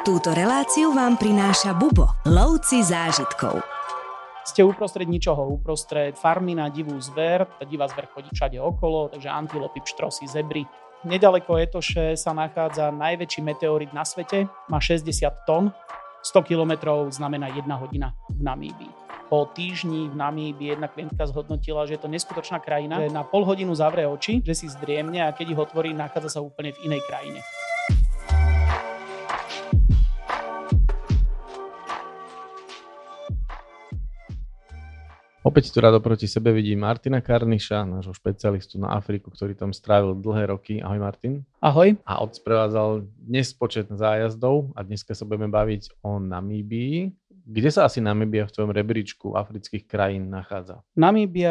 Túto reláciu vám prináša Bubo, lovci zážitkov. Ste uprostred ničoho, uprostred farmy na divú zver, tá divá zver chodí všade okolo, takže antilopy, pštrosy, zebry. Nedaleko Etoše sa nachádza najväčší meteorit na svete, má 60 tón, 100 km znamená 1 hodina v Namíbii. Po týždni v Namíbii jedna klientka zhodnotila, že je to neskutočná krajina, že na pol hodinu zavrie oči, že si zdriemne a keď ich otvorí, nachádza sa úplne v inej krajine. Opäť tu rado proti sebe vidím Martina Karniša, nášho špecialistu na Afriku, ktorý tam strávil dlhé roky. Ahoj Martin. Ahoj. A odsprevádzal dnes počet zájazdov a dneska sa budeme baviť o Namíbii. Kde sa asi Namíbia v tvojom rebríčku afrických krajín nachádza? Namíbia,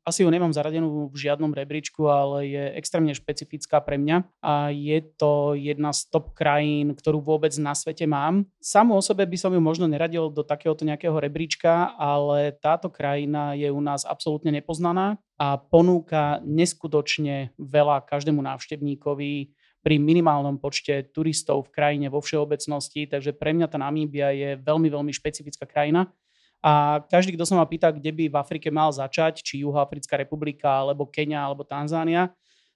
asi ju nemám zaradenú v žiadnom rebríčku, ale je extrémne špecifická pre mňa a je to jedna z top krajín, ktorú vôbec na svete mám. Samú o sebe by som ju možno neradil do takéhoto nejakého rebríčka, ale táto krajina je u nás absolútne nepoznaná a ponúka neskutočne veľa každému návštevníkovi pri minimálnom počte turistov v krajine vo všeobecnosti, takže pre mňa tá Namíbia je veľmi, veľmi špecifická krajina. A každý, kto sa ma pýta, kde by v Afrike mal začať, či Juhoafrická republika, alebo Kenia, alebo Tanzánia,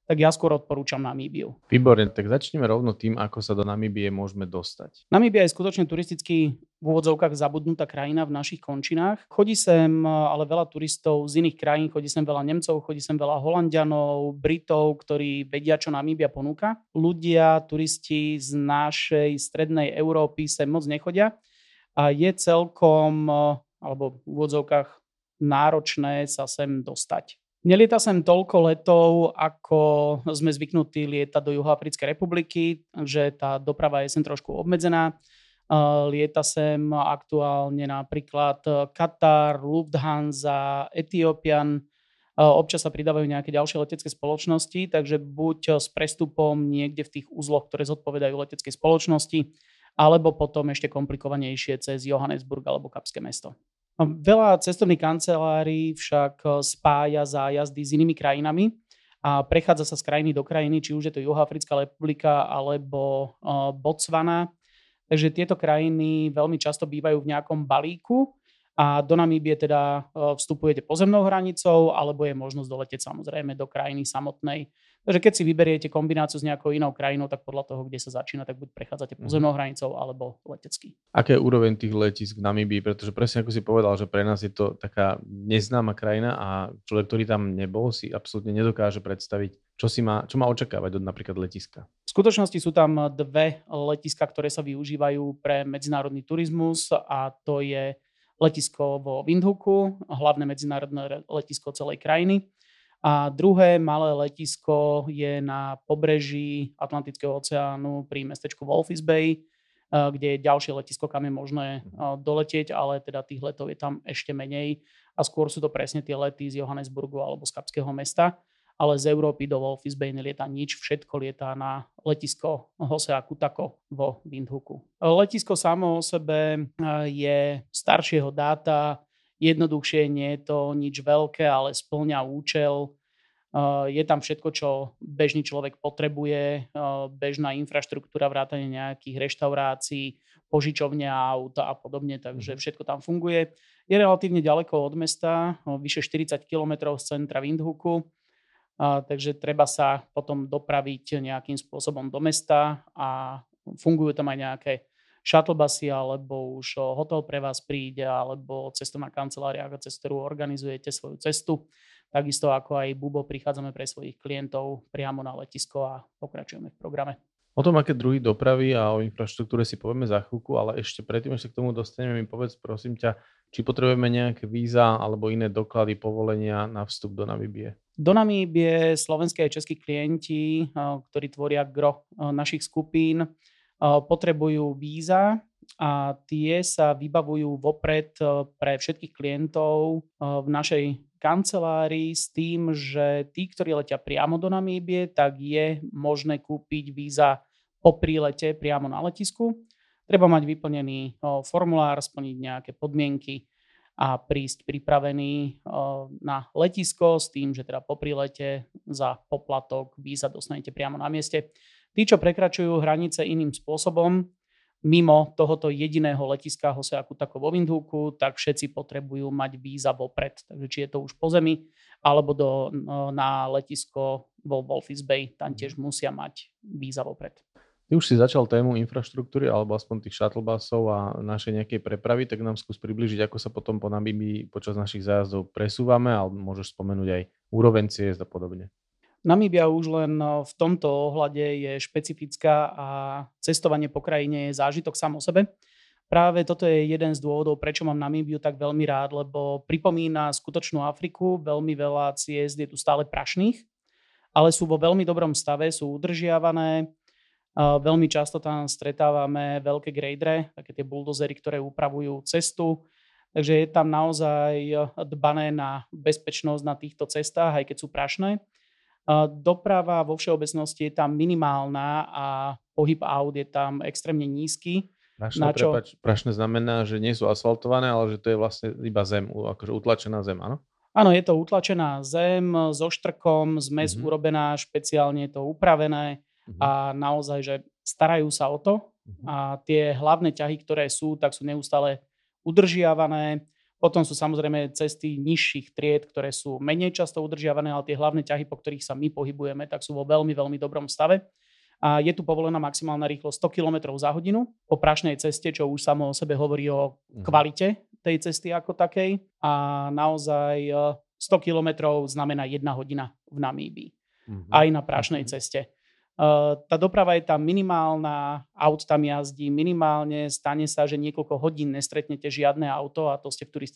tak ja skôr odporúčam Namíbiu. Výborne, tak začneme rovno tým, ako sa do Namíbie môžeme dostať. Namíbia je skutočne turisticky v úvodzovkách zabudnutá krajina v našich končinách. Chodí sem ale veľa turistov z iných krajín, chodí sem veľa Nemcov, chodí sem veľa Holandianov, Britov, ktorí vedia, čo Namíbia ponúka. Ľudia, turisti z našej strednej Európy sem moc nechodia a je celkom, alebo v úvodzovkách náročné sa sem dostať. Nelieta sem toľko letov, ako sme zvyknutí lietať do Juhoafrickej republiky, že tá doprava je sem trošku obmedzená. Lieta sem aktuálne napríklad Katar, Lufthansa, Ethiopian, občas sa pridávajú nejaké ďalšie letecké spoločnosti, takže buď s prestupom niekde v tých úzloch, ktoré zodpovedajú leteckej spoločnosti, alebo potom ešte komplikovanejšie cez Johannesburg alebo Kapské mesto. Veľa cestovných kancelárií však eh, spája zájazdy s inými krajinami a prechádza sa z krajiny do krajiny, či už je to Juhoafrická republika alebo eh, Botswana. Takže tieto krajiny veľmi často bývajú v nejakom balíku a do Namíbie teda eh, vstupujete pozemnou hranicou alebo je možnosť doletieť samozrejme do krajiny samotnej Takže keď si vyberiete kombináciu s nejakou inou krajinou, tak podľa toho, kde sa začína, tak buď prechádzate mhm. pozemnou hranicou alebo letecky. Aké je úroveň tých letisk v Namíbii? Pretože presne ako si povedal, že pre nás je to taká neznáma krajina a človek, ktorý tam nebol, si absolútne nedokáže predstaviť, čo, si má, čo má očakávať od napríklad letiska. V skutočnosti sú tam dve letiska, ktoré sa využívajú pre medzinárodný turizmus a to je letisko vo Windhoeku, hlavné medzinárodné letisko celej krajiny a druhé malé letisko je na pobreží Atlantického oceánu pri mestečku Wolfis Bay, eh, kde je ďalšie letisko, kam je možné eh, doletieť, ale teda tých letov je tam ešte menej a skôr sú to presne tie lety z Johannesburgu alebo z Kapského mesta, ale z Európy do Wolfis Bay nelieta nič, všetko lieta na letisko Hosea Kutako vo Windhoeku. Letisko samo o sebe eh, je staršieho dáta, jednoduchšie, nie je to nič veľké, ale splňa účel. Je tam všetko, čo bežný človek potrebuje, bežná infraštruktúra, vrátane nejakých reštaurácií, požičovne aut a podobne, takže mhm. všetko tam funguje. Je relatívne ďaleko od mesta, vyše 40 km z centra Windhoeku, takže treba sa potom dopraviť nejakým spôsobom do mesta a fungujú tam aj nejaké shuttlebusy alebo už hotel pre vás príde alebo cestovná kancelária, cez ktorú organizujete svoju cestu. Takisto ako aj Bubo prichádzame pre svojich klientov priamo na letisko a pokračujeme v programe. O tom, aké druhy dopravy a o infraštruktúre si povieme za chvíľku, ale ešte predtým, ešte k tomu dostaneme, mi povedz prosím ťa, či potrebujeme nejaké víza alebo iné doklady, povolenia na vstup do Namíbie. Do Namíbie slovenské aj českí klienti, ktorí tvoria gro našich skupín, potrebujú víza a tie sa vybavujú vopred pre všetkých klientov v našej kancelárii s tým, že tí, ktorí letia priamo do Namíbie, tak je možné kúpiť víza po prílete priamo na letisku. Treba mať vyplnený formulár, splniť nejaké podmienky a prísť pripravený na letisko s tým, že teda po prílete za poplatok víza dostanete priamo na mieste. Tí, čo prekračujú hranice iným spôsobom, mimo tohoto jediného letiska Hoseaku tako vo Windhoeku, tak všetci potrebujú mať víza vopred. Takže či je to už po zemi, alebo do, no, na letisko vo Wolfis Bay, tam tiež musia mať víza vopred. Ty už si začal tému infraštruktúry alebo aspoň tých shuttle busov a našej nejakej prepravy, tak nám skús približiť, ako sa potom po Namibii počas našich zájazdov presúvame, alebo môžeš spomenúť aj úroveň ciest a podobne. Namíbia už len v tomto ohľade je špecifická a cestovanie po krajine je zážitok sám o sebe. Práve toto je jeden z dôvodov, prečo mám Namíbiu tak veľmi rád, lebo pripomína skutočnú Afriku, veľmi veľa ciest je tu stále prašných, ale sú vo veľmi dobrom stave, sú udržiavané, Veľmi často tam stretávame veľké gradere, také tie buldozery, ktoré upravujú cestu. Takže je tam naozaj dbané na bezpečnosť na týchto cestách, aj keď sú prašné. Doprava vo všeobecnosti je tam minimálna a pohyb aut je tam extrémne nízky. Prašné, na čo... Prepač, prašné znamená, že nie sú asfaltované, ale že to je vlastne iba zem, akože utlačená zem, áno? Áno, je to utlačená zem so štrkom, zmes mm-hmm. urobená, špeciálne je to upravené uh-huh. a naozaj, že starajú sa o to uh-huh. a tie hlavné ťahy, ktoré sú, tak sú neustále udržiavané. Potom sú samozrejme cesty nižších tried, ktoré sú menej často udržiavané, ale tie hlavné ťahy, po ktorých sa my pohybujeme, tak sú vo veľmi, veľmi dobrom stave. A je tu povolená maximálna rýchlosť 100 km za hodinu po prašnej ceste, čo už samo o sebe hovorí o mhm. kvalite tej cesty ako takej. A naozaj 100 e, km znamená 1 hodina v Namíbii. Uh-huh. Aj na prašnej uh-huh. ceste. Uh, tá doprava je tam minimálna, aut tam jazdí minimálne, stane sa, že niekoľko hodín nestretnete žiadne auto a to ste v,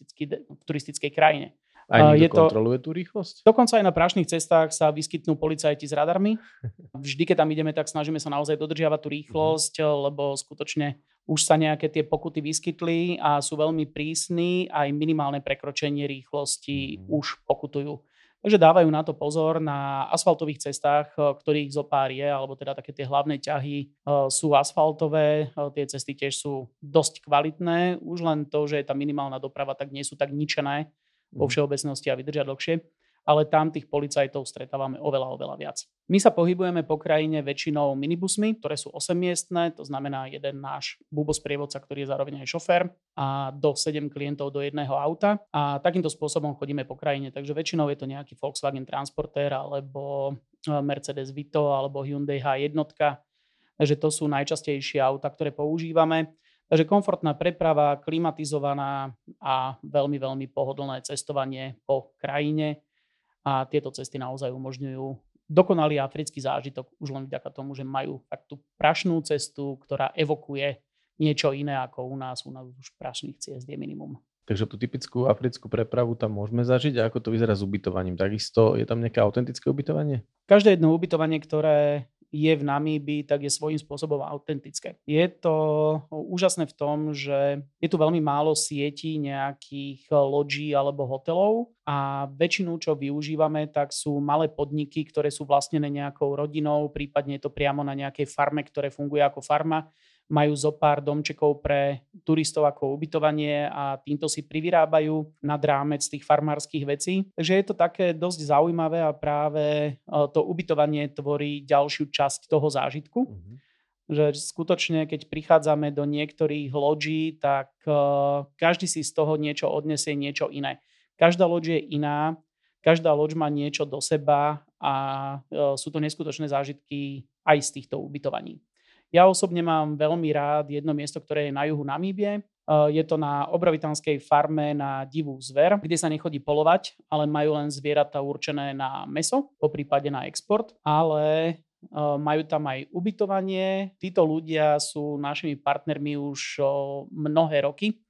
v turistickej krajine. A uh, je to, kontroluje tú rýchlosť? Dokonca aj na prašných cestách sa vyskytnú policajti s radarmi. Vždy, keď tam ideme, tak snažíme sa naozaj dodržiavať tú rýchlosť, uh-huh. lebo skutočne už sa nejaké tie pokuty vyskytli a sú veľmi prísni, aj minimálne prekročenie rýchlosti uh-huh. už pokutujú. Takže dávajú na to pozor na asfaltových cestách, eh, ktorých zo pár je, alebo teda také tie hlavné ťahy eh, sú asfaltové, eh, tie cesty tiež sú dosť kvalitné, už len to, že je tá minimálna doprava, tak nie sú tak ničené vo mhm. všeobecnosti a vydržia dlhšie ale tam tých policajtov stretávame oveľa, oveľa viac. My sa pohybujeme po krajine väčšinou minibusmi, ktoré sú 8-miestne, to znamená jeden náš bubosprievodca, ktorý je zároveň aj šofér a do 7 klientov do jedného auta. A takýmto spôsobom chodíme po krajine, takže väčšinou je to nejaký Volkswagen Transporter alebo e, Mercedes Vito alebo Hyundai H1. Takže to sú najčastejšie auta, ktoré používame. Takže komfortná preprava, klimatizovaná a veľmi, veľmi pohodlné cestovanie po krajine a tieto cesty naozaj umožňujú dokonalý africký zážitok už len vďaka tomu, že majú tak tú prašnú cestu, ktorá evokuje niečo iné ako u nás. U nás už prašných ciest je minimum. Takže tú typickú africkú prepravu tam môžeme zažiť a ako to vyzerá s ubytovaním? Takisto je tam nejaké autentické ubytovanie? Každé jedno ubytovanie, ktoré je v Namíbii, tak je svojím spôsobom autentické. Je to úžasné v tom, že je tu veľmi málo sietí nejakých lodží alebo hotelov a väčšinu, čo využívame, tak sú malé podniky, ktoré sú vlastnené nejakou rodinou, prípadne je to priamo na nejakej farme, ktoré funguje ako farma majú zo pár domčekov pre turistov ako ubytovanie a týmto si privyrábajú nad rámec tých farmárskych vecí. Takže je to také dosť zaujímavé a práve e, to ubytovanie tvorí ďalšiu časť toho zážitku. Mm-hmm. Že skutočne, keď prichádzame do niektorých loďí, tak uh, každý si z toho niečo odnesie, niečo iné. Každá loď je iná, každá loď má niečo do seba a uh, sú to neskutočné zážitky aj z týchto ubytovaní. Ja osobne mám veľmi rád jedno miesto, ktoré je na juhu Namíbie. Eh, je to na obrovitanskej farme na divú zver, kde sa nechodí polovať, ale majú len zvieratá určené na meso, po prípade na export, ale eh, majú tam aj ubytovanie. Títo ľudia sú našimi partnermi už mnohé roky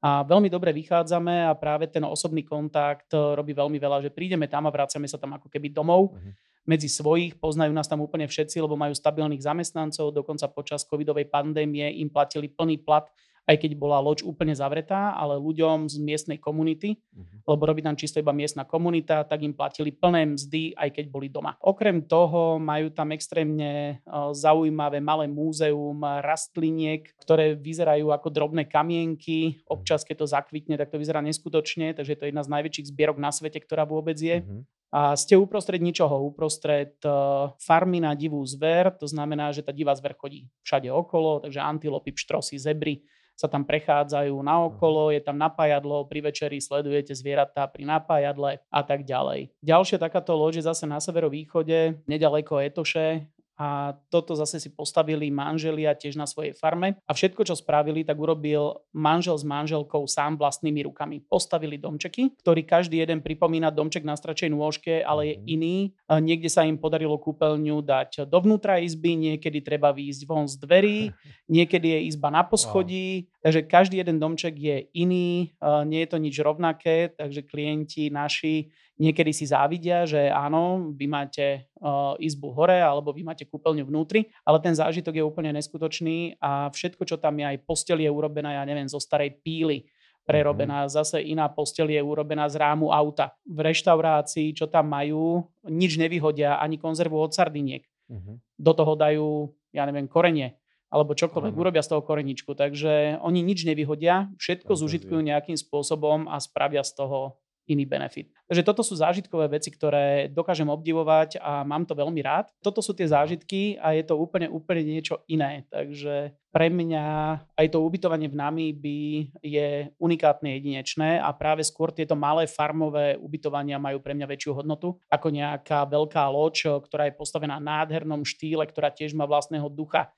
a veľmi dobre vychádzame a práve ten osobný kontakt eh, robí veľmi veľa, že prídeme tam a vracame sa tam ako keby domov. Uh-huh medzi svojich, poznajú nás tam úplne všetci, lebo majú stabilných zamestnancov, dokonca počas covidovej pandémie im platili plný plat aj keď bola loď úplne zavretá, ale ľuďom z miestnej komunity, uh-huh. lebo robí tam čisto iba miestna komunita, tak im platili plné mzdy, aj keď boli doma. Okrem toho majú tam extrémne zaujímavé malé múzeum rastliniek, ktoré vyzerajú ako drobné kamienky. Občas, keď to zakvitne, tak to vyzerá neskutočne, takže to je jedna z najväčších zbierok na svete, ktorá vôbec je. Uh-huh. A ste uprostred ničoho, uprostred uh, farmy na divú zver, to znamená, že tá divá zver chodí všade okolo, takže antilopy, pštrosy, zebry sa tam prechádzajú na okolo, je tam napájadlo, pri večeri sledujete zvieratá pri napájadle a tak ďalej. Ďalšia takáto loď je zase na severovýchode, nedaleko Etoše, a toto zase si postavili manželia tiež na svojej farme a všetko, čo spravili, tak urobil manžel s manželkou sám vlastnými rukami. Postavili domčeky, ktorý každý jeden pripomína domček na stračej nôžke, ale je mhm. iný. Niekde sa im podarilo kúpeľňu dať dovnútra izby, niekedy treba výjsť von z dverí, niekedy je izba na poschodí. Takže každý jeden domček je iný, nie je to nič rovnaké, takže klienti naši Niekedy si závidia, že áno, vy máte uh, izbu hore alebo vy máte kúpeľňu vnútri, ale ten zážitok je úplne neskutočný a všetko, čo tam je, aj postel je urobená, ja neviem, zo starej píly prerobená, mm-hmm. zase iná postel je urobená z rámu auta. V reštaurácii, čo tam majú, nič nevyhodia, ani konzervu od sardiniek. Mm-hmm. Do toho dajú, ja neviem, korenie alebo čokoľvek, mm-hmm. urobia z toho koreničku. Takže oni nič nevyhodia, všetko zužitkujú nejakým spôsobom a spravia z toho iný benefit. Takže toto sú zážitkové veci, ktoré dokážem obdivovať a mám to veľmi rád. Toto sú tie zážitky a je to úplne, úplne niečo iné. Takže pre mňa aj to ubytovanie v Namíbi je unikátne jedinečné a práve skôr tieto malé farmové ubytovania majú pre mňa väčšiu hodnotu ako nejaká veľká loď, ktorá je postavená na nádhernom štýle, ktorá tiež má vlastného ducha.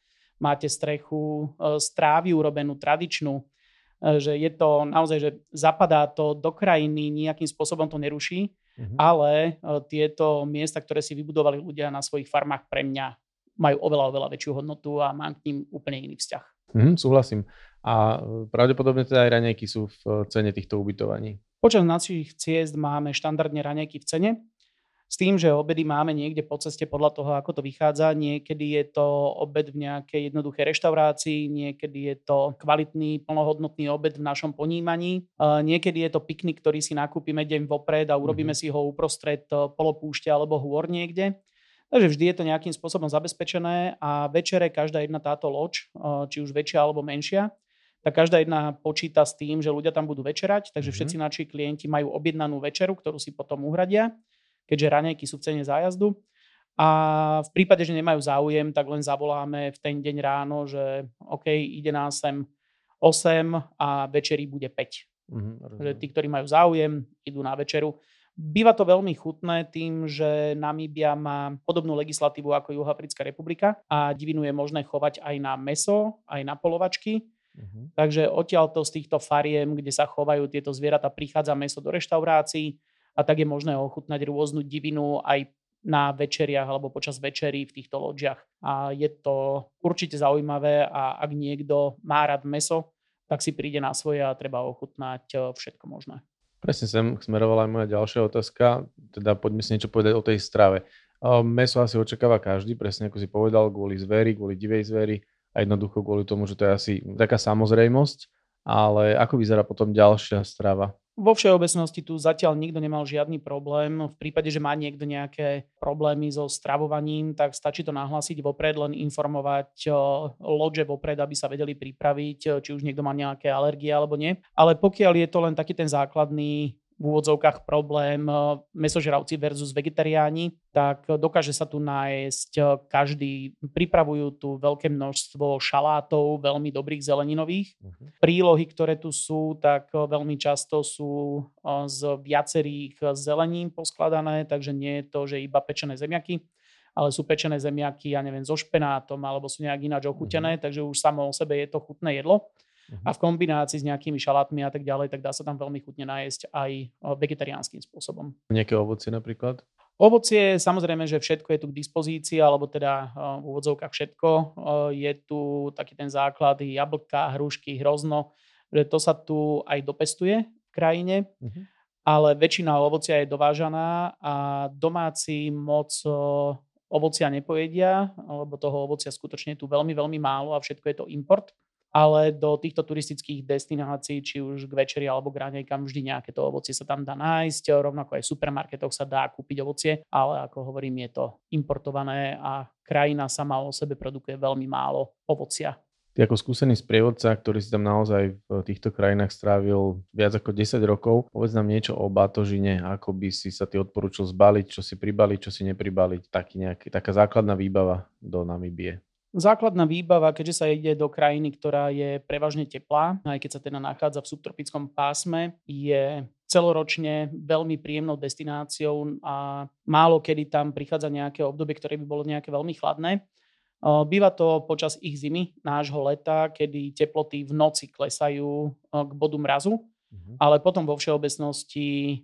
Máte strechu e, z trávy urobenú tradičnú, E, že je to naozaj, že zapadá to do krajiny, nejakým spôsobom to neruší, mm-hmm. ale e, tieto miesta, ktoré si vybudovali ľudia na svojich farmách pre mňa majú oveľa, oveľa väčšiu hodnotu a mám k ním úplne iný vzťah. Mm, súhlasím. A e, pravdepodobne teda aj raňajky sú v cene týchto ubytovaní. Počas našich ciest máme štandardne raňajky v cene. S tým, že obedy máme niekde po ceste podľa toho, ako to vychádza. Niekedy je to obed v nejakej jednoduchej reštaurácii, niekedy je to kvalitný, plnohodnotný obed v našom ponímaní. Niekedy je to piknik, ktorý si nakúpime deň vopred a urobíme mm-hmm. si ho uprostred e, polopúšte alebo hôr niekde. Takže vždy je to nejakým spôsobom zabezpečené a večere každá jedna táto loď, e, či už väčšia alebo menšia, tak každá jedna počíta s tým, že ľudia tam budú večerať, takže mm-hmm. všetci naši klienti majú objednanú večeru, ktorú si potom uhradia keďže raňajky sú v cene zájazdu. A v prípade, že nemajú záujem, tak len zavoláme v ten deň ráno, že OK, ide nás sem 8 a večerí bude 5. Mm-hmm, že tí, ktorí majú záujem, idú na večeru. Býva to veľmi chutné tým, že Namíbia má podobnú legislatívu ako Juhoafrická republika a divinu je možné chovať aj na meso, aj na polovačky. Uh-huh. Takže odtiaľto z týchto fariem, kde sa chovajú tieto zvieratá, prichádza meso do reštaurácií a tak je možné ochutnať rôznu divinu aj na večeriach alebo počas večerí v týchto loďiach. A je to určite zaujímavé a ak niekto má rád meso, tak si príde na svoje a treba ochutnať eh, všetko možné. Presne sem smerovala aj moja ďalšia otázka, teda poďme si niečo povedať o tej strave. Eh, meso asi očakáva každý, presne ako si povedal, kvôli zvery, kvôli divej zvery a jednoducho kvôli tomu, že to je asi taká samozrejmosť, ale ako vyzerá potom ďalšia strava? Vo všeobecnosti tu zatiaľ nikto nemal žiadny problém. V prípade, že má niekto nejaké problémy so stravovaním, tak stačí to nahlásiť vopred, len informovať loďe vopred, aby sa vedeli pripraviť, či už niekto má nejaké alergie alebo nie. Ale pokiaľ je to len taký ten základný v úvodzovkách problém eh, mesožravci versus vegetariáni, tak dokáže sa tu nájsť eh, každý. Pripravujú tu veľké množstvo šalátov, veľmi dobrých zeleninových. Uh-huh. Prílohy, ktoré tu sú, tak eh, veľmi často sú z viacerých zelenín poskladané, takže nie je to, že iba pečené zemiaky, ale sú pečené zemiaky, ja neviem, so špenátom alebo sú nejak ináč ochutené, uh-huh. takže už samo o sebe je to chutné jedlo. Uh-huh. A v kombinácii s nejakými šalátmi a tak ďalej, tak dá sa tam veľmi chutne nájsť aj vegetariánskym spôsobom. Nejaké ovocie napríklad? Ovocie, samozrejme, že všetko je tu k dispozícii, alebo teda v úvodzovkách všetko. Je tu taký ten základ jablka, hrušky, hrozno, že to sa tu aj dopestuje v krajine, uh-huh. ale väčšina ovocia je dovážaná a domáci moc ovocia nepojedia, lebo toho ovocia skutočne je tu veľmi, veľmi málo a všetko je to import ale do týchto turistických destinácií, či už k večeri alebo k raňajkám, vždy nejaké to ovocie sa tam dá nájsť, rovnako aj v supermarketoch sa dá kúpiť ovocie, ale ako hovorím, je to importované a krajina sama o sebe produkuje veľmi málo ovocia. Ty ako skúsený sprievodca, ktorý si tam naozaj v týchto krajinách strávil viac ako 10 rokov, povedz nám niečo o batožine, ako by si sa ty odporúčil zbaliť, čo si pribaliť, čo si nepribaliť, taký nejaký, taká základná výbava do Namibie. Základná výbava, keďže sa ide do krajiny, ktorá je prevažne teplá, aj keď sa teda nachádza v subtropickom pásme, je celoročne veľmi príjemnou destináciou a málo kedy tam prichádza nejaké obdobie, ktoré by bolo nejaké veľmi chladné. Býva to počas ich zimy, nášho leta, kedy teploty v noci klesajú k bodu mrazu, mm-hmm. ale potom vo všeobecnosti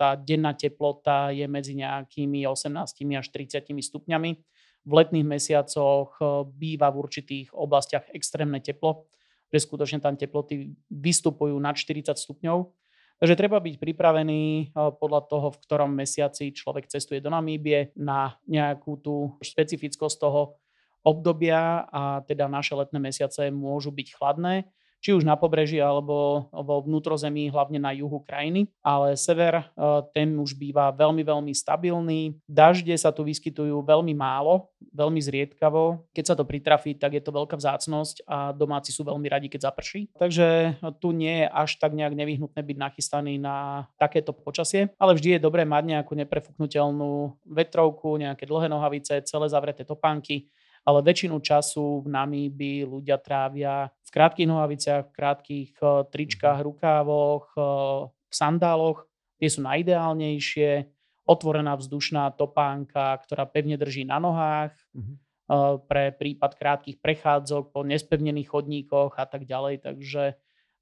tá denná teplota je medzi nejakými 18 až 30 stupňami. V letných mesiacoch býva v určitých oblastiach extrémne teplo, že skutočne tam teploty vystupujú nad 40 stupňov. Takže treba byť pripravený podľa toho, v ktorom mesiaci človek cestuje do Namíbie na nejakú tú špecifickosť toho, obdobia a teda naše letné mesiace môžu byť chladné, či už na pobreží alebo vo vnútrozemí, hlavne na juhu krajiny. Ale sever, e, ten už býva veľmi, veľmi stabilný. Dažde sa tu vyskytujú veľmi málo, veľmi zriedkavo. Keď sa to pritrafí, tak je to veľká vzácnosť a domáci sú veľmi radi, keď zaprší. Takže tu nie je až tak nejak nevyhnutné byť nachystaný na takéto počasie, ale vždy je dobré mať nejakú neprefuknutelnú vetrovku, nejaké dlhé nohavice, celé zavreté topánky, ale väčšinu času v Namíbi ľudia trávia v krátkých nohaviciach, v krátkých eh, tričkách, mhm. rukávoch, eh, v sandáloch. Tie sú najideálnejšie. Otvorená vzdušná topánka, ktorá pevne drží na nohách. Mm-hmm pre prípad krátkých prechádzok po nespevnených chodníkoch a tak ďalej. Takže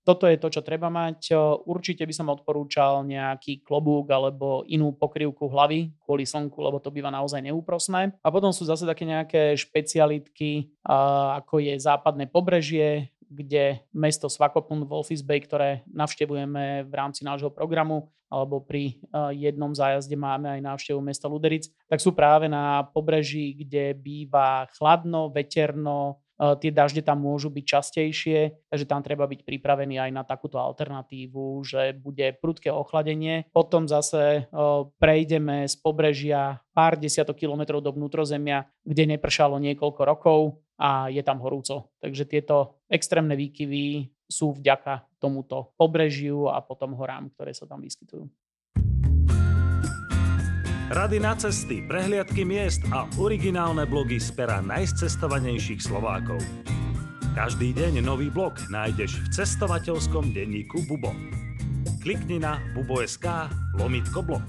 toto je to, čo treba mať. Určite by som odporúčal nejaký klobúk alebo inú pokrývku hlavy kvôli slnku, lebo to býva naozaj neúprosné. A potom sú zase také nejaké špecialitky, ako je západné pobrežie, kde mesto Svakopun, Wolfis Bay, ktoré navštevujeme v rámci nášho programu, alebo pri jednom zájazde máme aj návštevu mesta Luderic, tak sú práve na pobreží, kde býva chladno, veterno, Tie dažde tam môžu byť častejšie, takže tam treba byť pripravený aj na takúto alternatívu, že bude prudké ochladenie. Potom zase prejdeme z pobrežia pár desiatok kilometrov do vnútrozemia, kde nepršalo niekoľko rokov a je tam horúco. Takže tieto extrémne výkyvy sú vďaka tomuto pobrežiu a potom horám, ktoré sa tam vyskytujú. Rady na cesty, prehliadky miest a originálne blogy z pera najcestovanejších Slovákov. Každý deň nový blog nájdeš v cestovateľskom denníku Bubo. Klikni na bubo.sk lomitko blog.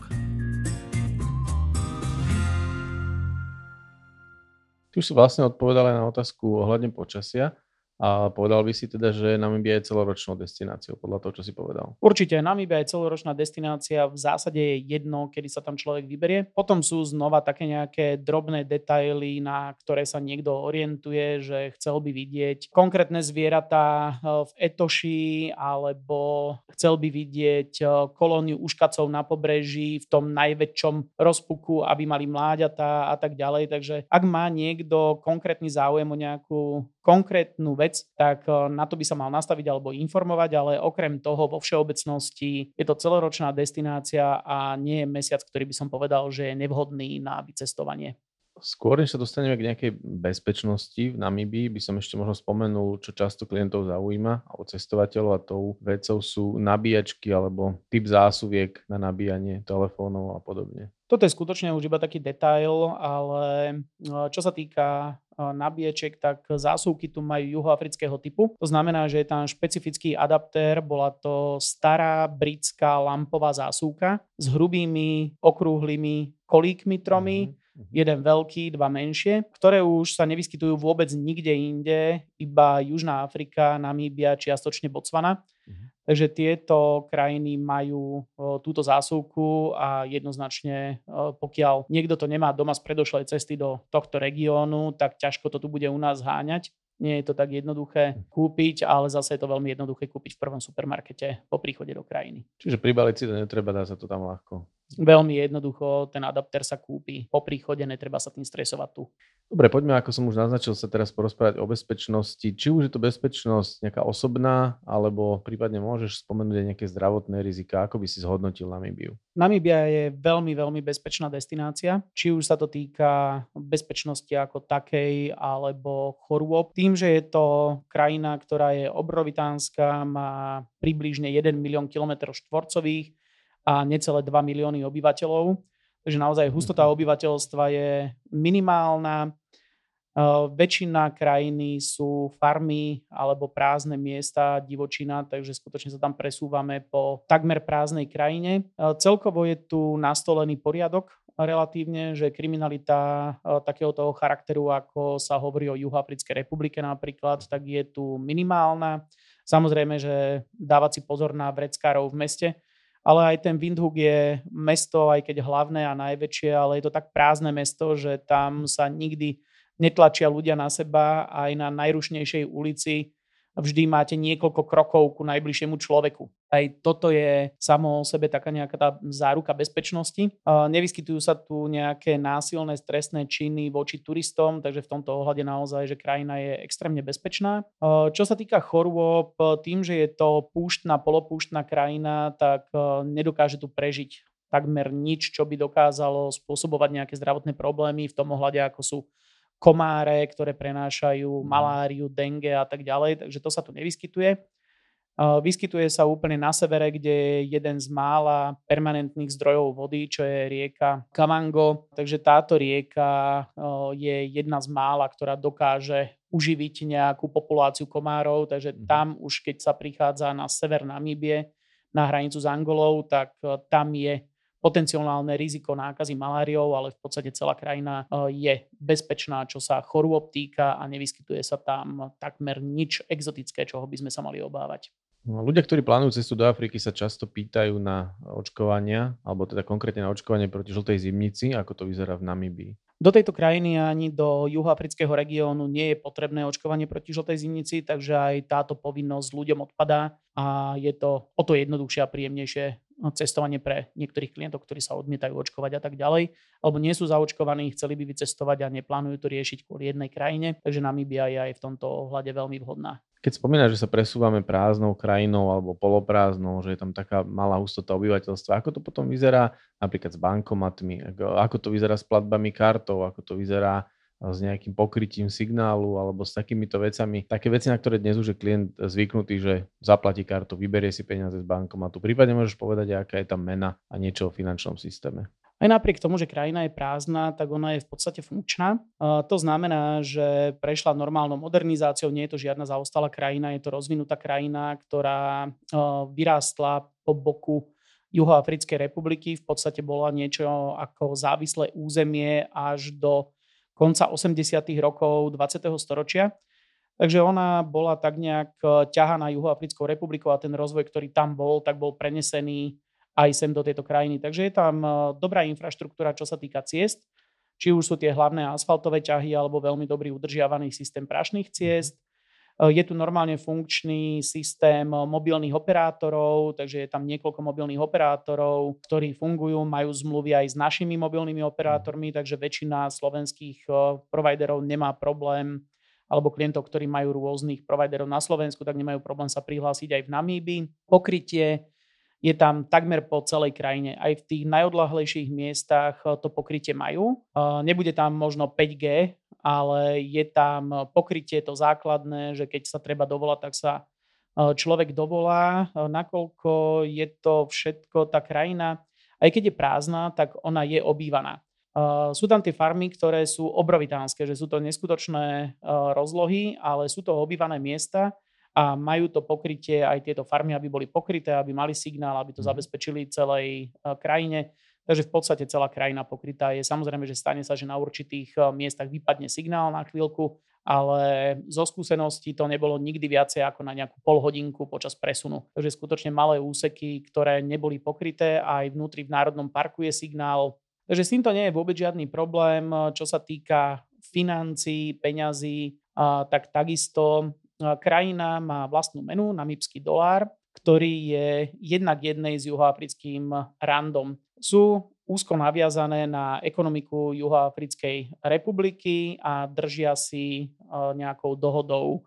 Ty už si vlastne odpovedal aj na otázku ohľadne počasia. A povedal by si teda, že Namibia je celoročnou destináciou, podľa toho, čo si povedal. Určite, Namibia je celoročná destinácia, v zásade je jedno, kedy sa tam človek vyberie. Potom sú znova také nejaké drobné detaily, na ktoré sa niekto orientuje, že chcel by vidieť konkrétne zvieratá eh, v Etoši, alebo chcel by vidieť eh, kolóniu uškacov na pobreží v tom najväčšom rozpuku, aby mali mláďatá a tak ďalej. Takže ak má niekto konkrétny záujem o nejakú konkrétnu vec, tak eh, na to by sa mal nastaviť alebo informovať, ale okrem toho vo všeobecnosti je to celoročná destinácia a nie je mesiac, ktorý by som povedal, že je nevhodný na vycestovanie. Skôr, než sa dostaneme k nejakej bezpečnosti v Namibii, by som ešte možno spomenul, čo často klientov zaujíma, alebo cestovateľov a tou vecou sú nabíjačky alebo typ zásuviek na nabíjanie telefónov a podobne. Toto je skutočne už iba taký detail, ale eh, čo sa týka nabíječek, tak zásuvky tu majú juhoafrického typu. To znamená, že je tam špecifický adaptér, bola to stará britská lampová zásuvka s hrubými okrúhlymi kolíkmi tromi, mm-hmm. jeden veľký, dva menšie, ktoré už sa nevyskytujú vôbec nikde inde, iba Južná Afrika, Namíbia, čiastočne Botswana. Mm-hmm. Takže tieto krajiny majú túto zásuvku a jednoznačne, pokiaľ niekto to nemá doma z predošlej cesty do tohto regiónu, tak ťažko to tu bude u nás háňať. Nie je to tak jednoduché kúpiť, ale zase je to veľmi jednoduché kúpiť v prvom supermarkete po príchode do krajiny. Čiže pribaliť si to netreba, dá sa to tam ľahko veľmi jednoducho ten adapter sa kúpi po príchode, netreba sa tým stresovať tu. Dobre, poďme, ako som už naznačil, sa teraz porozprávať o bezpečnosti. Či už je to bezpečnosť nejaká osobná, alebo prípadne môžeš spomenúť aj nejaké zdravotné rizika. Ako by si zhodnotil Namíbiu? Namíbia je veľmi, veľmi bezpečná destinácia. Či už sa to týka bezpečnosti ako takej, alebo chorôb. Tým, že je to krajina, ktorá je obrovitánska, má približne 1 milión kilometrov štvorcových a necelé 2 milióny obyvateľov, Takže naozaj hustota mhm. obyvateľstva je minimálna. Väčšina krajiny sú farmy alebo prázdne miesta, divočina, takže skutočne sa tam presúvame po takmer prázdnej krajine. Celkovo je tu nastolený poriadok relatívne, že kriminalita takého toho charakteru, ako sa hovorí o Juhoafrickej republike napríklad, tak je tu minimálna. Samozrejme, že dávať si pozor na vreckárov v meste, ale aj ten Windhoek je mesto, aj keď hlavné a najväčšie, ale je to tak prázdne mesto, že tam sa nikdy netlačia ľudia na seba aj na najrušnejšej ulici vždy máte niekoľko krokov ku najbližšiemu človeku. Aj toto je samo o sebe taká nejaká tá záruka bezpečnosti. Nevyskytujú sa tu nejaké násilné stresné činy voči turistom, takže v tomto ohľade naozaj, že krajina je extrémne bezpečná. Čo sa týka chorôb, tým, že je to púštna, polopúštna krajina, tak nedokáže tu prežiť takmer nič, čo by dokázalo spôsobovať nejaké zdravotné problémy v tom ohľade, ako sú komáre, ktoré prenášajú mhm. maláriu, dengue a tak ďalej, takže to sa tu nevyskytuje. Vyskytuje sa úplne na severe, kde je jeden z mála permanentných zdrojov vody, čo je rieka Kavango. Takže táto rieka je jedna z mála, ktorá dokáže uživiť nejakú populáciu komárov. Takže mhm. tam už keď sa prichádza na sever Namíbie, na hranicu s Angolou, tak tam je potenciálne riziko nákazy maláriou, ale v podstate celá krajina e, je bezpečná, čo sa chorôb týka a nevyskytuje sa tam takmer nič exotické, čoho by sme sa mali obávať. No, ľudia, ktorí plánujú cestu do Afriky, sa často pýtajú na očkovania, alebo teda konkrétne na očkovanie proti žltej zimnici, ako to vyzerá v Namibii. Do tejto krajiny ani do juhoafrického regiónu nie je potrebné očkovanie proti žltej zimnici, takže aj táto povinnosť ľuďom odpadá a je to o to jednoduchšie a príjemnejšie cestovanie pre niektorých klientov, ktorí sa odmietajú očkovať a tak ďalej, alebo nie sú zaočkovaní, chceli by vycestovať a neplánujú to riešiť kvôli jednej krajine, takže Namíbia je aj v tomto ohľade veľmi vhodná. Keď spomínaš, že sa presúvame prázdnou krajinou alebo poloprázdnou, že je tam taká malá hustota obyvateľstva, ako to potom vyzerá napríklad s bankomatmi, ako to vyzerá s platbami kartou, ako to vyzerá s nejakým pokrytím signálu alebo s takýmito vecami. Také veci, na ktoré dnes už je klient zvyknutý, že zaplatí kartu, vyberie si peniaze z bankomatu. Prípadne môžeš povedať, aká je tam mena a niečo o finančnom systéme. Aj napriek tomu, že krajina je prázdna, tak ona je v podstate funkčná. To znamená, že prešla normálnou modernizáciou, nie je to žiadna zaostalá krajina, je to rozvinutá krajina, ktorá vyrástla po boku Juhoafrickej republiky. V podstate bola niečo ako závislé územie až do konca 80. rokov 20. storočia. Takže ona bola tak nejak e, ťahaná Juhoafrickou republikou a ten rozvoj, ktorý tam bol, tak bol prenesený aj sem do tejto krajiny. Takže je tam e, dobrá infraštruktúra, čo sa týka ciest. Či už sú tie hlavné asfaltové ťahy alebo veľmi dobrý udržiavaný systém prašných ciest. Eh, je tu normálne funkčný systém eh, mobilných operátorov, takže je tam niekoľko mobilných operátorov, ktorí fungujú, majú zmluvy aj s našimi mobilnými operátormi, takže väčšina slovenských eh, providerov nemá problém alebo klientov, ktorí majú rôznych providerov na Slovensku, tak nemajú problém sa prihlásiť aj v Namíbii. Pokrytie je tam takmer po celej krajine. Aj v tých najodlahlejších miestach to pokrytie majú. Nebude tam možno 5G, ale je tam pokrytie to základné, že keď sa treba dovolať, tak sa e, človek dovolá, e, nakoľko je to všetko, tá krajina, aj keď je prázdna, tak ona je obývaná. E, sú tam tie farmy, ktoré sú obrovitánske, že sú to neskutočné rozlohy, ale sú to obývané miesta a majú to pokrytie aj tieto farmy, aby boli pokryté, aby mali signál, aby to mhm. zabezpečili celej krajine. Takže v podstate celá krajina pokrytá je. Samozrejme, že stane sa, že na určitých eh, miestach vypadne signál na chvíľku, ale zo skúseností to nebolo nikdy viacej ako na nejakú polhodinku počas presunu. Takže skutočne malé úseky, ktoré neboli pokryté, aj vnútri v Národnom parku je signál. Takže s týmto nie je vôbec žiadny problém. Čo sa týka financií, peňazí, tak takisto krajina má vlastnú menu, namibský dolár, ktorý je jednak jednej s juhoafrickým random. Sú úzko naviazané na ekonomiku Juhoafrickej republiky a držia si nejakou dohodou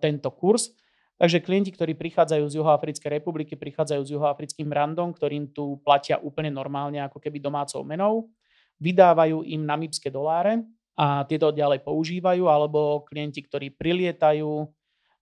tento kurz. Takže klienti, ktorí prichádzajú z Juhoafrickej republiky, prichádzajú s juhoafrickým random, ktorým tu platia úplne normálne, ako keby domácou menou. Vydávajú im namibské doláre a tieto ďalej používajú, alebo klienti, ktorí prilietajú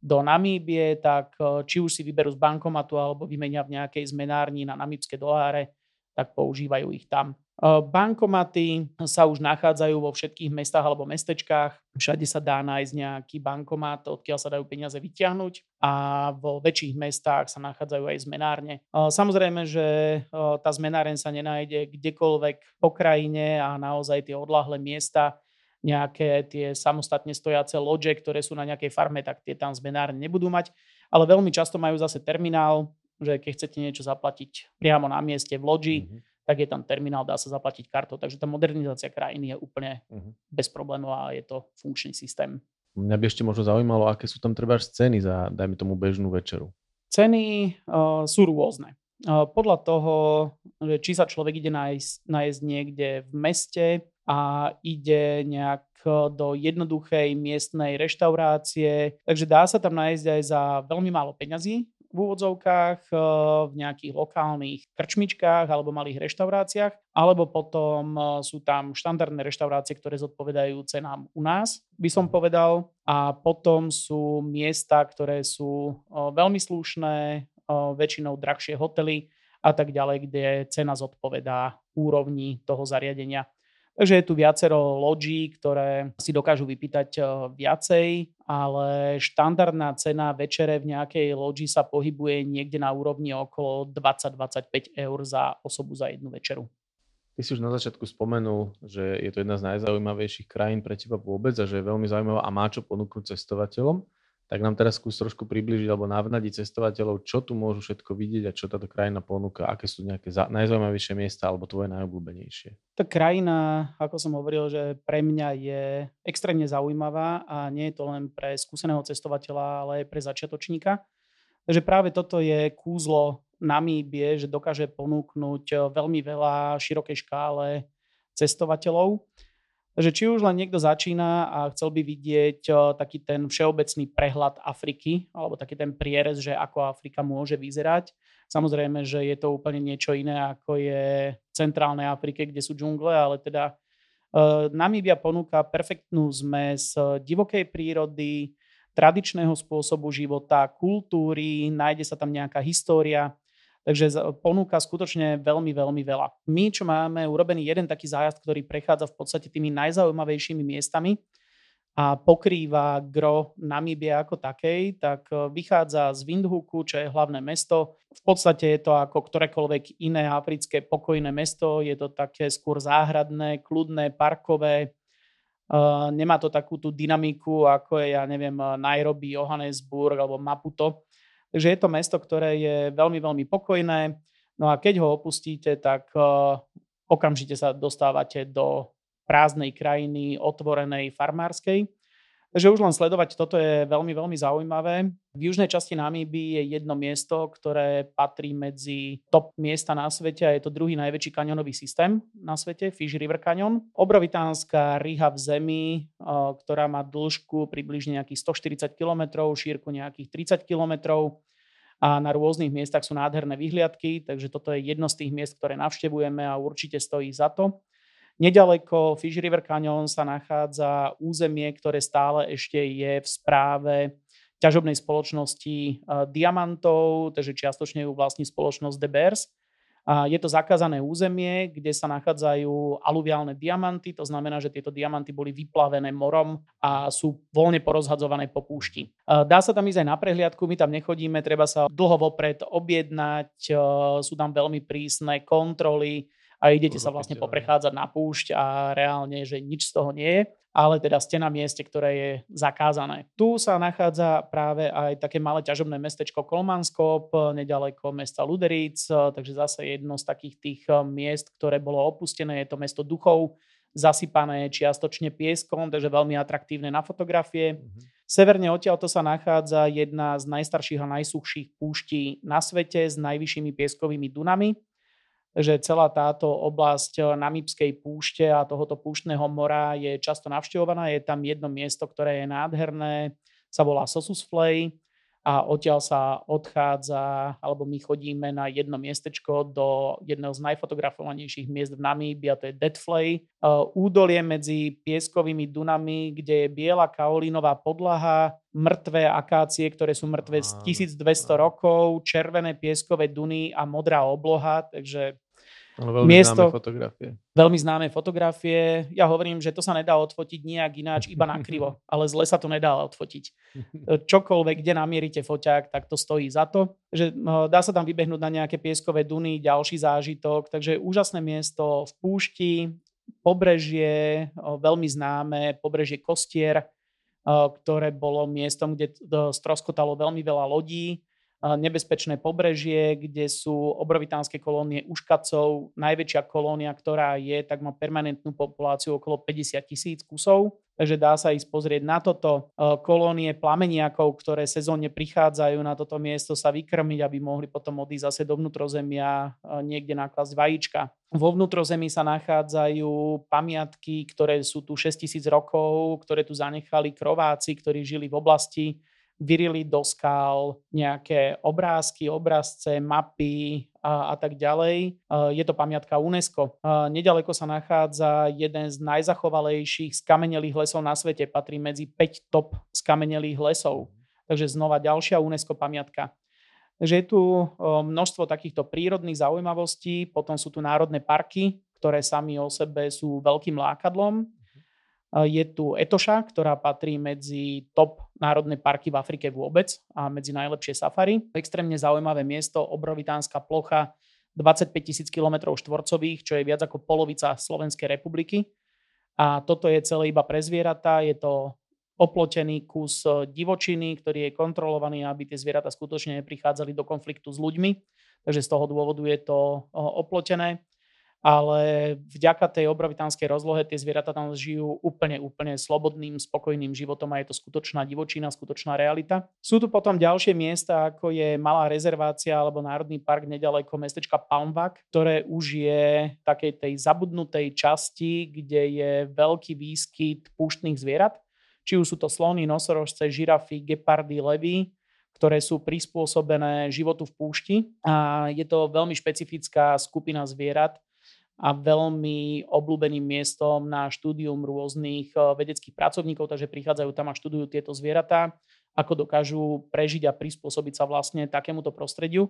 do Namíbie, tak či už si vyberú z bankomatu alebo vymenia v nejakej zmenárni na namibské doláre, tak používajú ich tam. Bankomaty sa už nachádzajú vo všetkých mestách alebo mestečkách. Všade sa dá nájsť nejaký bankomat, odkiaľ sa dajú peniaze vyťahnuť a vo väčších mestách sa nachádzajú aj zmenárne. Samozrejme, že tá zmenáren sa nenájde kdekoľvek po krajine a naozaj tie odlahlé miesta nejaké tie samostatne stojace loďe, ktoré sú na nejakej farme, tak tie tam zmenárne nebudú mať. Ale veľmi často majú zase terminál, že keď chcete niečo zaplatiť priamo na mieste v loďi, mm-hmm. tak je tam terminál, dá sa zaplatiť kartou. Takže tá modernizácia krajiny je úplne mm-hmm. bezproblémová a je to funkčný systém. Mňa by ešte možno zaujímalo, aké sú tam treba ceny za, dajme tomu, bežnú večeru. Ceny uh, sú rôzne. Uh, podľa toho, že či sa človek ide nájsť, nájsť niekde v meste a ide nejak do jednoduchej miestnej reštaurácie. Takže dá sa tam nájsť aj za veľmi málo peňazí v úvodzovkách eh, v nejakých lokálnych krčmičkách alebo malých reštauráciách, alebo potom eh, sú tam štandardné reštaurácie, ktoré zodpovedajú cenám u nás, by som povedal. A potom sú miesta, ktoré sú eh, veľmi slušné, väčšinou drahšie hotely a tak ďalej, kde cena zodpovedá úrovni toho zariadenia. Takže je tu viacero lodží, ktoré si dokážu vypýtať viacej, ale štandardná cena večere v nejakej loďi sa pohybuje niekde na úrovni okolo 20-25 eur za osobu za jednu večeru. Ty si už na začiatku spomenul, že je to jedna z najzaujímavejších krajín pre teba vôbec a že je veľmi zaujímavá a má čo ponúknuť cestovateľom tak nám teraz skús trošku približiť alebo navnadiť cestovateľov, čo tu môžu všetko vidieť a čo táto krajina ponúka, aké sú nejaké najzaujímavejšie miesta alebo tvoje najobľúbenejšie. Tá krajina, ako som hovoril, že pre mňa je extrémne zaujímavá a nie je to len pre skúseného cestovateľa, ale aj pre začiatočníka. Takže práve toto je kúzlo Namíbie, že dokáže ponúknuť veľmi veľa širokej škále cestovateľov. Takže či už len niekto začína a chcel by vidieť taký ten všeobecný prehľad Afriky, alebo taký ten prierez, že ako Afrika môže vyzerať. Samozrejme, že je to úplne niečo iné, ako je v centrálnej Afrike, kde sú džungle, ale teda Namíbia ponúka perfektnú zmes divokej prírody, tradičného spôsobu života, kultúry, nájde sa tam nejaká história. Takže ponúka skutočne veľmi, veľmi veľa. My, čo máme urobený jeden taký zájazd, ktorý prechádza v podstate tými najzaujímavejšími miestami a pokrýva gro Namíbie ako takej, tak e, vychádza z Windhoeku, čo je hlavné mesto. V podstate je to ako ktorékoľvek iné africké pokojné mesto. Je to také skôr záhradné, kľudné, parkové. Uh, nemá to takú tú dynamiku, ako je, ja neviem, Nairobi, Johannesburg alebo Maputo Takže je to mesto, ktoré je veľmi, veľmi pokojné. No a keď ho opustíte, tak uh, okamžite sa dostávate do prázdnej krajiny, otvorenej, farmárskej. Takže už len sledovať toto je veľmi, veľmi zaujímavé. V južnej časti Namíby je jedno miesto, ktoré patrí medzi top miesta na svete a je to druhý najväčší kanionový systém na svete, Fish River Canyon. Obrovitánska ryha v zemi, ktorá má dĺžku približne nejakých 140 km, šírku nejakých 30 km a na rôznych miestach sú nádherné vyhliadky, takže toto je jedno z tých miest, ktoré navštevujeme a určite stojí za to. Nedaleko Fish River Canyon sa nachádza územie, ktoré stále ešte je v správe ťažobnej spoločnosti diamantov, takže čiastočne ju vlastní spoločnosť De Beers. Je to zakázané územie, kde sa nachádzajú aluviálne diamanty, to znamená, že tieto diamanty boli vyplavené morom a sú voľne porozhadzované po púšti. Dá sa tam ísť aj na prehliadku, my tam nechodíme, treba sa dlho vopred objednať, sú tam veľmi prísne kontroly, a idete sa vlastne poprechádzať na púšť a reálne, že nič z toho nie je, ale teda ste na mieste, ktoré je zakázané. Tu sa nachádza práve aj také malé ťažobné mestečko Kolmanskop, nedaleko mesta Luderic, takže zase jedno z takých tých eh, miest, ktoré bolo opustené, je to mesto duchov, zasypané čiastočne pieskom, takže veľmi atraktívne na fotografie. Mm-hmm. Severne odtiaľto sa nachádza jedna z najstarších a najsuchších púští na svete s najvyššími pieskovými dunami. Že celá táto oblasť Namibskej púšte a tohoto púštneho mora je často navštevovaná. Je tam jedno miesto, ktoré je nádherné, sa volá Sosus Flay a odtiaľ sa odchádza, alebo my chodíme na jedno miestečko do jedného z najfotografovanejších miest v Namíbi a to je Deadflay. Údolie medzi pieskovými dunami, kde je biela kaolínová podlaha, mŕtve akácie, ktoré sú mŕtve z 1200 rokov, červené pieskové duny a modrá obloha, takže ale veľmi miesto, známe fotografie. Veľmi známe fotografie. Ja hovorím, že to sa nedá odfotiť nejak ináč, iba na krivo. Ale zle sa to nedá odfotiť. Čokoľvek, kde namierite foťák, tak to stojí za to. Že, no, dá sa tam vybehnúť na nejaké pieskové duny, ďalší zážitok. Takže úžasné miesto v púšti, pobrežie, veľmi známe, pobrežie Kostier, ktoré bolo miestom, kde stroskotalo veľmi veľa lodí nebezpečné pobrežie, kde sú obrovitánske kolónie uškacov. Najväčšia kolónia, ktorá je, tak má permanentnú populáciu okolo 50 tisíc kusov. Takže dá sa ísť pozrieť na toto. Kolónie plameniakov, ktoré sezónne prichádzajú na toto miesto, sa vykrmiť, aby mohli potom odísť zase do vnútrozemia niekde naklasť vajíčka. Vo vnútrozemí sa nachádzajú pamiatky, ktoré sú tu 6000 rokov, ktoré tu zanechali krováci, ktorí žili v oblasti vyrili do skal nejaké obrázky, obrazce, mapy a, a tak ďalej. Je to pamiatka UNESCO. Nedaleko sa nachádza jeden z najzachovalejších skamenelých lesov na svete. Patrí medzi 5 top skamenelých lesov. Takže znova ďalšia UNESCO pamiatka. Takže je tu množstvo takýchto prírodných zaujímavostí, potom sú tu národné parky, ktoré sami o sebe sú veľkým lákadlom. Je tu Etoša, ktorá patrí medzi top národné parky v Afrike vôbec a medzi najlepšie safari. Extrémne zaujímavé miesto, obrovitánska plocha 25 tisíc km štvorcových, čo je viac ako polovica Slovenskej republiky. A toto je celé iba pre zvieratá, je to oplotený kus divočiny, ktorý je kontrolovaný, aby tie zvieratá skutočne neprichádzali do konfliktu s ľuďmi. Takže z toho dôvodu je to oplotené ale vďaka tej obrovitánskej rozlohe tie zvieratá tam žijú úplne, úplne slobodným, spokojným životom a je to skutočná divočina, skutočná realita. Sú tu potom ďalšie miesta, ako je malá rezervácia alebo národný park nedaleko mestečka Palmvak, ktoré už je takej tej zabudnutej časti, kde je veľký výskyt púštnych zvierat. Či už sú to slony, nosorožce, žirafy, gepardy, levy, ktoré sú prispôsobené životu v púšti. A je to veľmi špecifická skupina zvierat, a veľmi obľúbeným miestom na štúdium rôznych eh, vedeckých pracovníkov, takže prichádzajú tam a študujú tieto zvieratá, ako dokážu prežiť a prispôsobiť sa vlastne takémuto prostrediu.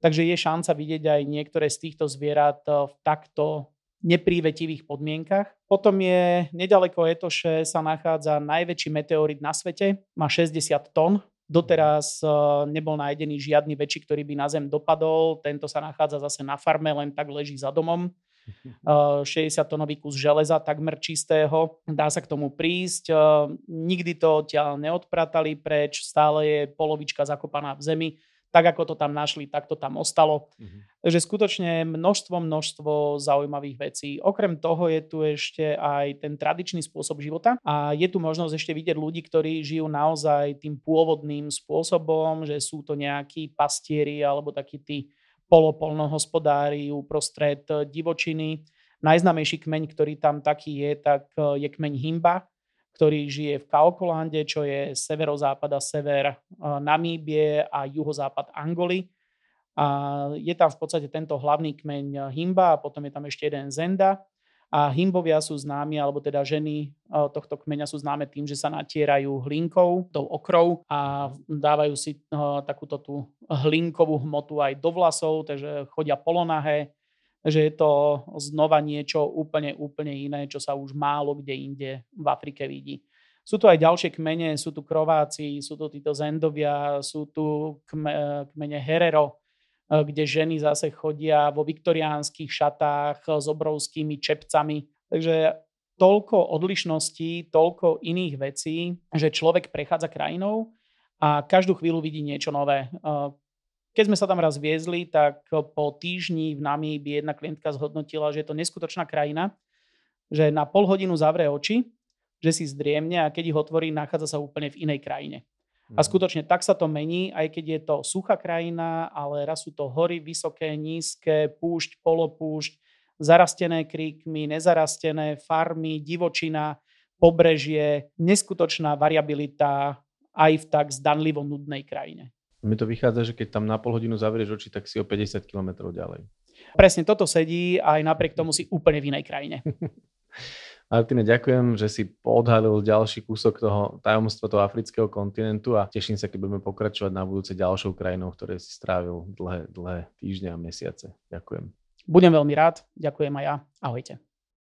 Takže je šanca vidieť aj niektoré z týchto zvierat eh, v takto neprívetivých podmienkach. Potom je nedaleko Etoše sa nachádza najväčší meteorit na svete, má 60 tón. Doteraz eh, nebol nájdený žiadny väčší, ktorý by na Zem dopadol. Tento sa nachádza zase na farme, len tak leží za domom. 60-tonový kus železa takmer čistého. Dá sa k tomu prísť. Nikdy to odtiaľ neodpratali preč, stále je polovička zakopaná v zemi. Tak ako to tam našli, tak to tam ostalo. Uh-huh. Takže skutočne množstvo, množstvo zaujímavých vecí. Okrem toho je tu ešte aj ten tradičný spôsob života a je tu možnosť ešte vidieť ľudí, ktorí žijú naozaj tým pôvodným spôsobom, že sú to nejakí pastieri alebo takí tí polopolnohospodári uprostred eh, divočiny. Najznamejší kmeň, ktorý tam taký je, tak eh, je kmeň Himba, ktorý žije v Kaokolande, čo je severozápad a sever eh, Namíbie a juhozápad Angoly. A je tam v podstate tento hlavný kmeň Himba a potom je tam ešte jeden Zenda. A himbovia sú známi, alebo teda ženy tohto kmeňa sú známe tým, že sa natierajú hlinkou, tou okrou a dávajú si takúto tú hlinkovú hmotu aj do vlasov, takže chodia polonahé, že je to znova niečo úplne, úplne iné, čo sa už málo kde inde v Afrike vidí. Sú tu aj ďalšie kmene, sú tu krováci, sú tu títo zendovia, sú tu kmene Herero, E, kde ženy zase chodia vo viktoriánskych šatách s obrovskými čepcami. Takže toľko odlišností, toľko iných vecí, že človek prechádza krajinou a každú chvíľu vidí niečo nové. E, keď sme sa tam raz viezli, tak po týždni v nami by jedna klientka zhodnotila, že je to neskutočná krajina, že na pol hodinu zavrie oči, že si zdriemne a keď ich otvorí, nachádza sa úplne v inej krajine. A skutočne tak sa to mení, aj keď je to suchá krajina, ale raz sú to hory, vysoké, nízke, púšť, polopúšť, zarastené kríkmi, nezarastené, farmy, divočina, pobrežie, neskutočná variabilita aj v tak zdanlivo nudnej krajine. Mi to vychádza, že keď tam na pol hodinu zavrieš oči, tak si o 50 km ďalej. Presne toto sedí a aj napriek tomu si úplne v inej krajine. Martine, ďakujem, že si odhalil ďalší kúsok toho tajomstva toho afrického kontinentu a teším sa, keď budeme pokračovať na budúce ďalšou krajinou, ktoré si strávil dlhé, dlhé týždne a mesiace. Ďakujem. Budem veľmi rád. Ďakujem aj ja. Ahojte.